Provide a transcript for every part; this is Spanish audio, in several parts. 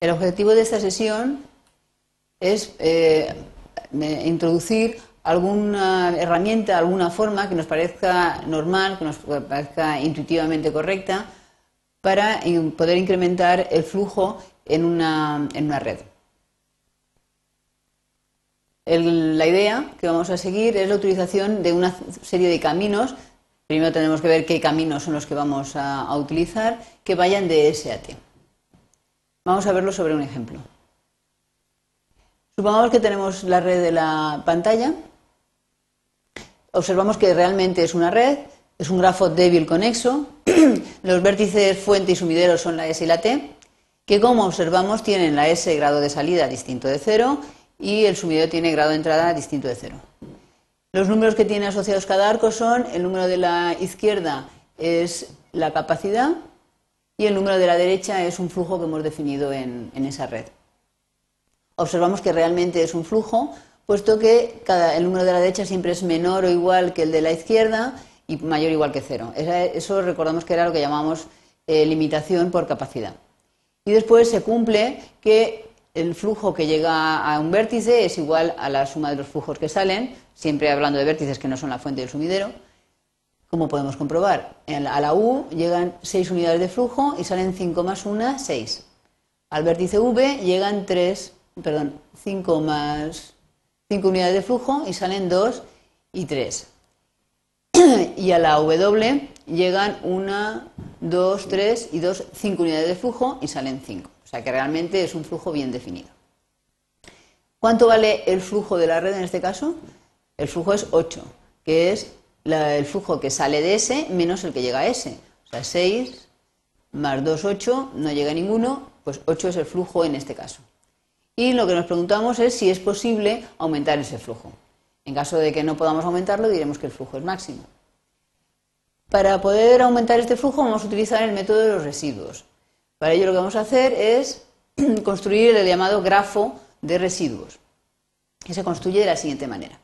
El objetivo de esta sesión es eh, introducir alguna herramienta, alguna forma que nos parezca normal, que nos parezca intuitivamente correcta, para poder incrementar el flujo en una, en una red. la idea que vamos a seguir es la utilización de una serie de caminos. Primero tenemos que ver qué caminos son los que vamos a utilizar, que vayan de S a T. Vamos a verlo sobre un ejemplo. Supongamos que tenemos la red de la pantalla. Observamos que realmente es una red, es un grafo débil conexo. Los vértices fuente y sumidero son la S y la T, que como observamos tienen la S grado de salida distinto de cero y el sumidero tiene grado de entrada distinto de cero. Los números que tiene asociados cada arco son el número de la izquierda es la capacidad y el número de la derecha es un flujo que hemos definido en esa red observamos que realmente es un flujo, puesto que cada, el número de la derecha siempre es menor o igual que el de la izquierda y mayor o igual que cero. Eso recordamos que era lo que llamamos eh, limitación por capacidad. Y después se cumple que el flujo que llega a un vértice es igual a la suma de los flujos que salen, siempre hablando de vértices que no son la fuente del sumidero. Como podemos comprobar, a la U llegan 6 unidades de flujo y salen 5 más 1, 6. Al vértice V llegan 3 perdón, 5 más 5 unidades de flujo y salen 2 y 3. y a la W llegan 1, 2, 3 y 2, 5 unidades de flujo y salen 5. O sea que realmente es un flujo bien definido. ¿Cuánto vale el flujo de la red en este caso? El flujo es 8, que es el flujo que sale de S menos el que llega a S. O sea, 6 más 2, 8, no llega ninguno, pues 8 es el flujo en este caso y lo que nos preguntamos es si es posible aumentar ese flujo. En caso de que no podamos aumentarlo, diremos que el flujo es máximo. Para poder aumentar este flujo vamos a utilizar el método de los residuos. Para ello lo que vamos a hacer es construir el llamado grafo de residuos, que se construye de la siguiente manera.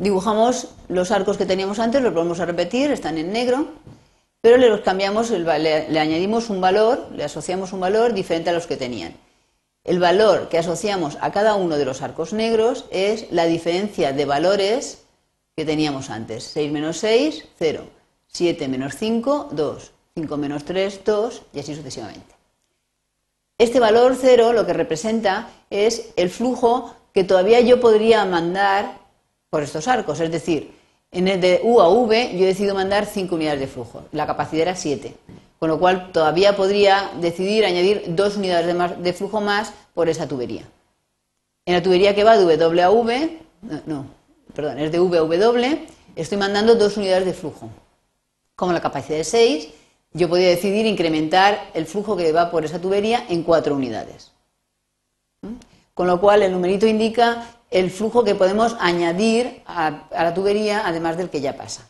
Dibujamos los arcos que teníamos antes, los volvemos a repetir, están en negro, pero le los cambiamos, le añadimos un valor, le asociamos un valor diferente a los que tenían. El valor que asociamos a cada uno de los arcos negros es la diferencia de valores que teníamos antes. 6 menos 6, 0. 7 menos 5, 2. 5 menos 3, 2 y así sucesivamente. Este valor 0 lo que representa es el flujo que todavía yo podría mandar por estos arcos. Es decir, en el de U a V yo he decidido mandar 5 unidades de flujo. La capacidad era 7 con lo cual todavía podría decidir añadir dos unidades de, flujo más por esa tubería. En la tubería que va de W a V, no, perdón, es de V a W, estoy mandando dos unidades de flujo. Como la capacidad es 6, yo podría decidir incrementar el flujo que va por esa tubería en cuatro unidades. ¿Mm? Con lo cual el numerito indica el flujo que podemos añadir a la tubería además del que ya pasa.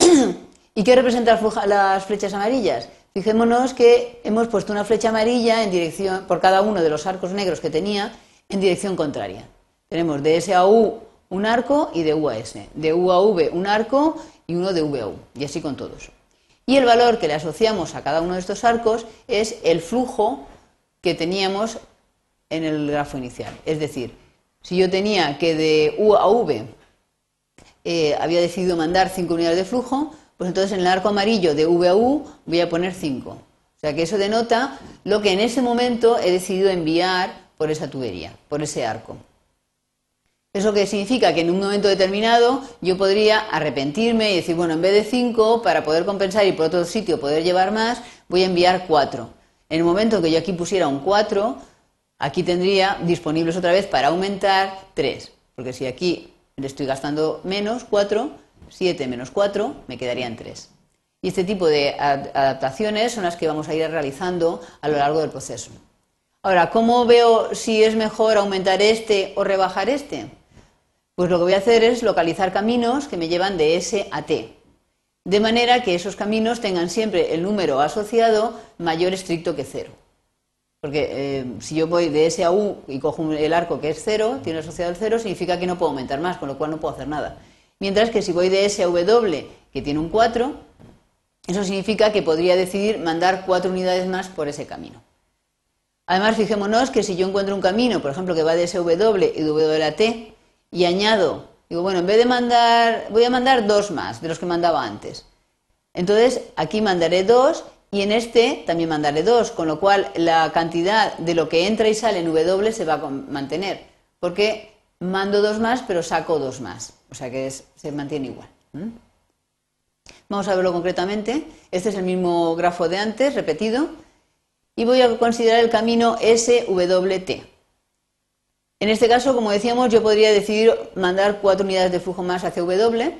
¿Y qué representan las flechas amarillas? Fijémonos que hemos puesto una flecha amarilla en dirección, por cada uno de los arcos negros que tenía en dirección contraria. Tenemos de S a U un arco y de U a S. De U a V un arco y uno de V a U. Y así con todos. Y el valor que le asociamos a cada uno de estos arcos es el flujo que teníamos en el grafo inicial. Es decir, si yo tenía que de U a V eh, había decidido mandar 5 unidades de flujo, pues entonces en el arco amarillo de V a U voy a poner 5. O sea que eso denota lo que en ese momento he decidido enviar por esa tubería, por ese arco. Eso que significa que en un momento determinado yo podría arrepentirme y decir, bueno, en vez de 5, para poder compensar y por otro sitio poder llevar más, voy a enviar 4. En el momento que yo aquí pusiera un 4, aquí tendría disponibles otra vez para aumentar 3. Porque si aquí le estoy gastando menos 4, 7 menos 4, me quedarían 3. Y este tipo de adaptaciones son las que vamos a ir realizando a lo largo del proceso. Ahora, ¿cómo veo si es mejor aumentar este o rebajar este? Pues lo que voy a hacer es localizar caminos que me llevan de S a T, de manera que esos caminos tengan siempre el número asociado mayor estricto que 0. Porque eh, si yo voy de S a U y cojo el arco que es 0, tiene asociado el 0, significa que no puedo aumentar más, con lo cual no puedo hacer nada. Mientras que si voy de S a W, que tiene un 4, eso significa que podría decidir mandar 4 unidades más por ese camino. Además, fijémonos que si yo encuentro un camino, por ejemplo, que va de SW y W a T, y añado, digo, bueno, en vez de mandar, voy a mandar dos más de los que mandaba antes. Entonces, aquí mandaré dos y en este también mandaré dos, con lo cual la cantidad de lo que entra y sale en W se va a mantener, porque mando dos más, pero saco dos más, o sea que se mantiene igual. Vamos a verlo concretamente. Este es el mismo grafo de antes, repetido y voy a considerar el camino SWT. En este caso, como decíamos, yo podría decidir mandar cuatro unidades de flujo más hacia W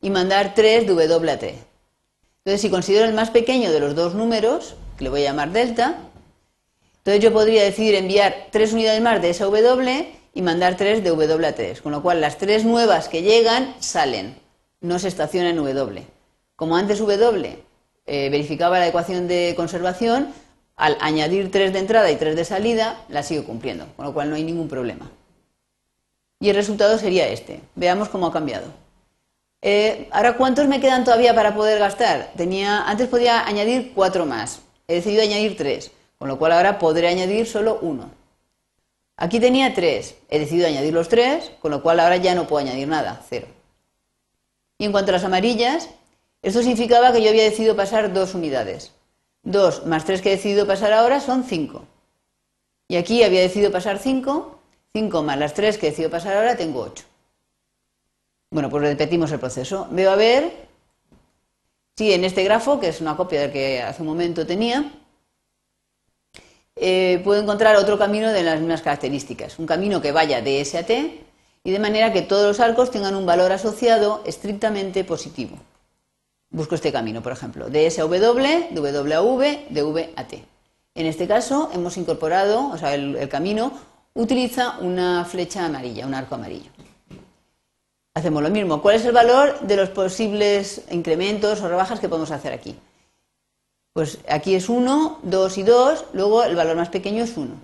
y mandar tres de W a T. Entonces, si considero el más pequeño de los dos números, que le voy a llamar delta, entonces yo podría decidir enviar tres unidades más de esa W y mandar tres de W a 3, con lo cual las tres nuevas que llegan salen, no se estacionan en W. Como antes W eh, verificaba la ecuación de conservación, al añadir tres de entrada y tres de salida, la sigo cumpliendo, con lo cual no hay ningún problema. Y el resultado sería este. Veamos cómo ha cambiado. Eh, ahora, ¿cuántos me quedan todavía para poder gastar? Tenía, antes podía añadir cuatro más. He decidido añadir tres, con lo cual ahora podré añadir solo uno. Aquí tenía tres. He decidido añadir los tres, con lo cual ahora ya no puedo añadir nada, cero. Y en cuanto a las amarillas, esto significaba que yo había decidido pasar dos unidades. 2 más 3 que he decidido pasar ahora son 5. Y aquí había decidido pasar 5, 5 más las 3 que he decidido pasar ahora tengo 8. Bueno, pues repetimos el proceso. Veo a ver si en este grafo, que es una copia del que hace un momento tenía, eh, puedo encontrar otro camino de las mismas características. Un camino que vaya de S a T y de manera que todos los arcos tengan un valor asociado estrictamente positivo busco este camino, por ejemplo, de S a W, de W a V, de V a T. En este caso hemos incorporado, o sea, el, camino utiliza una flecha amarilla, un arco amarillo. Hacemos lo mismo. ¿Cuál es el valor de los posibles incrementos o rebajas que podemos hacer aquí? Pues aquí es 1, 2 y 2, luego el valor más pequeño es 1.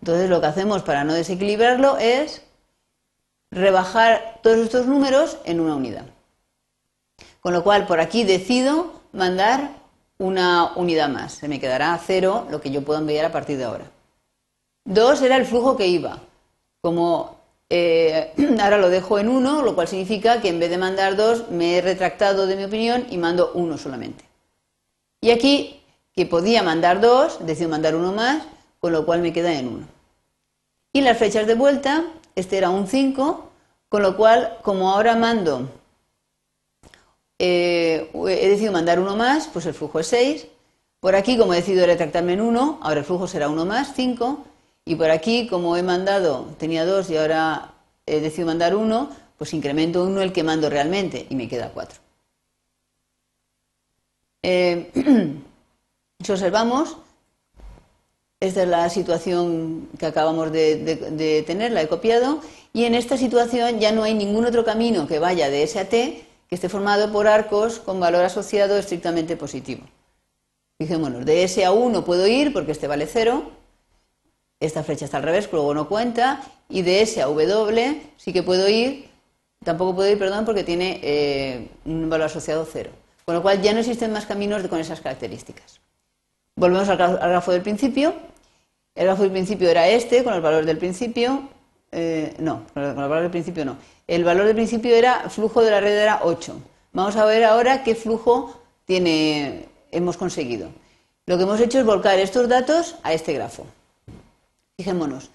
Entonces lo que hacemos para no desequilibrarlo es rebajar todos estos números en una unidad. Con lo cual, por aquí decido mandar una unidad más. Se me quedará cero lo que yo puedo enviar a partir de ahora. Dos era el flujo que iba. Como eh, ahora lo dejo en uno, lo cual significa que en vez de mandar dos, me he retractado de mi opinión y mando uno solamente. Y aquí, que podía mandar dos, decido mandar uno más, con lo cual me queda en uno. Y las flechas de vuelta, este era un 5, con lo cual, como ahora mando eh, he decidido mandar uno más, pues el flujo es 6. Por aquí, como he decidido retractarme en 1, ahora el flujo será 1 más, 5. Y por aquí, como he mandado, tenía 2 y ahora he decidido mandar 1, pues incremento 1 el que mando realmente y me queda 4. Eh, si observamos, esta es la situación que acabamos de, tener, la he copiado, y en esta situación ya no hay ningún otro camino que vaya de S a T que esté formado por arcos con valor asociado estrictamente positivo. Fijémonos, de S a 1 puedo ir porque este vale 0, esta flecha está al revés, luego no cuenta, y de S a W sí que puedo ir, tampoco puedo ir, perdón, porque tiene eh, un valor asociado 0. Con lo cual ya no existen más caminos con esas características. Volvemos al, grafo del principio. El grafo del principio era este, con el valor del principio. Eh, no, con el valor del principio no el valor de principio era flujo de la red era 8. Vamos a ver ahora qué flujo tiene, hemos conseguido. Lo que hemos hecho es volcar estos datos a este grafo. Fijémonos.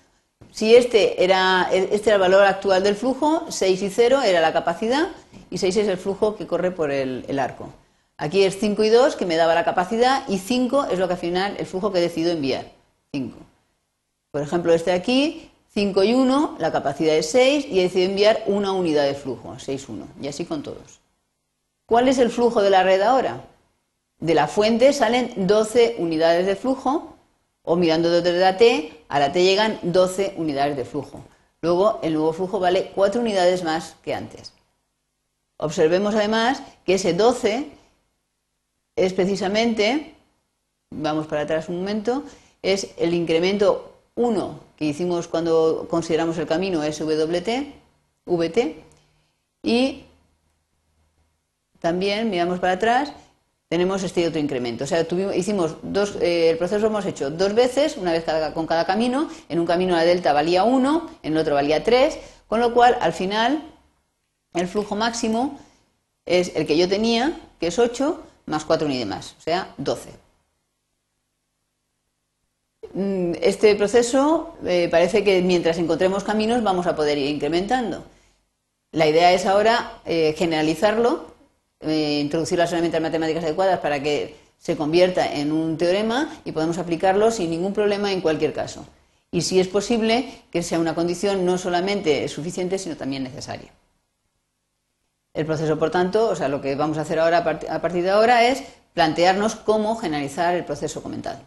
Si este era, este era el valor actual del flujo, 6 y 0 era la capacidad y 6 es el flujo que corre por el, el arco. Aquí es 5 y 2 que me daba la capacidad y 5 es lo que al final el flujo que he decidido enviar. 5. Por ejemplo, este de aquí 5 y 1, la capacidad es 6 y he decidido enviar una unidad de flujo, 6, 1, y así con todos. ¿Cuál es el flujo de la red ahora? De la fuente salen 12 unidades de flujo, o mirando desde la T, a la T llegan 12 unidades de flujo. Luego, el nuevo flujo vale 4 unidades más que antes. Observemos además que ese 12 es precisamente, vamos para atrás un momento, es el incremento 1 que hicimos cuando consideramos el camino SWT, VT, y también miramos para atrás tenemos este otro incremento. O sea, hicimos dos, eh, el proceso lo hemos hecho dos veces, una vez con cada camino. En un camino la delta valía 1, en el otro valía 3, con lo cual al final el flujo máximo es el que yo tenía, que es 8, más 4 unidades más, o sea, 12. Mm, este proceso eh, parece que mientras encontremos caminos vamos a poder ir incrementando. La idea es ahora eh, generalizarlo, eh, introducir las herramientas matemáticas adecuadas para que se convierta en un teorema y podamos aplicarlo sin ningún problema en cualquier caso. Y si es posible, que sea una condición no solamente suficiente, sino también necesaria. El proceso, por tanto, o sea, lo que vamos a hacer ahora a partir de ahora es plantearnos cómo generalizar el proceso comentado.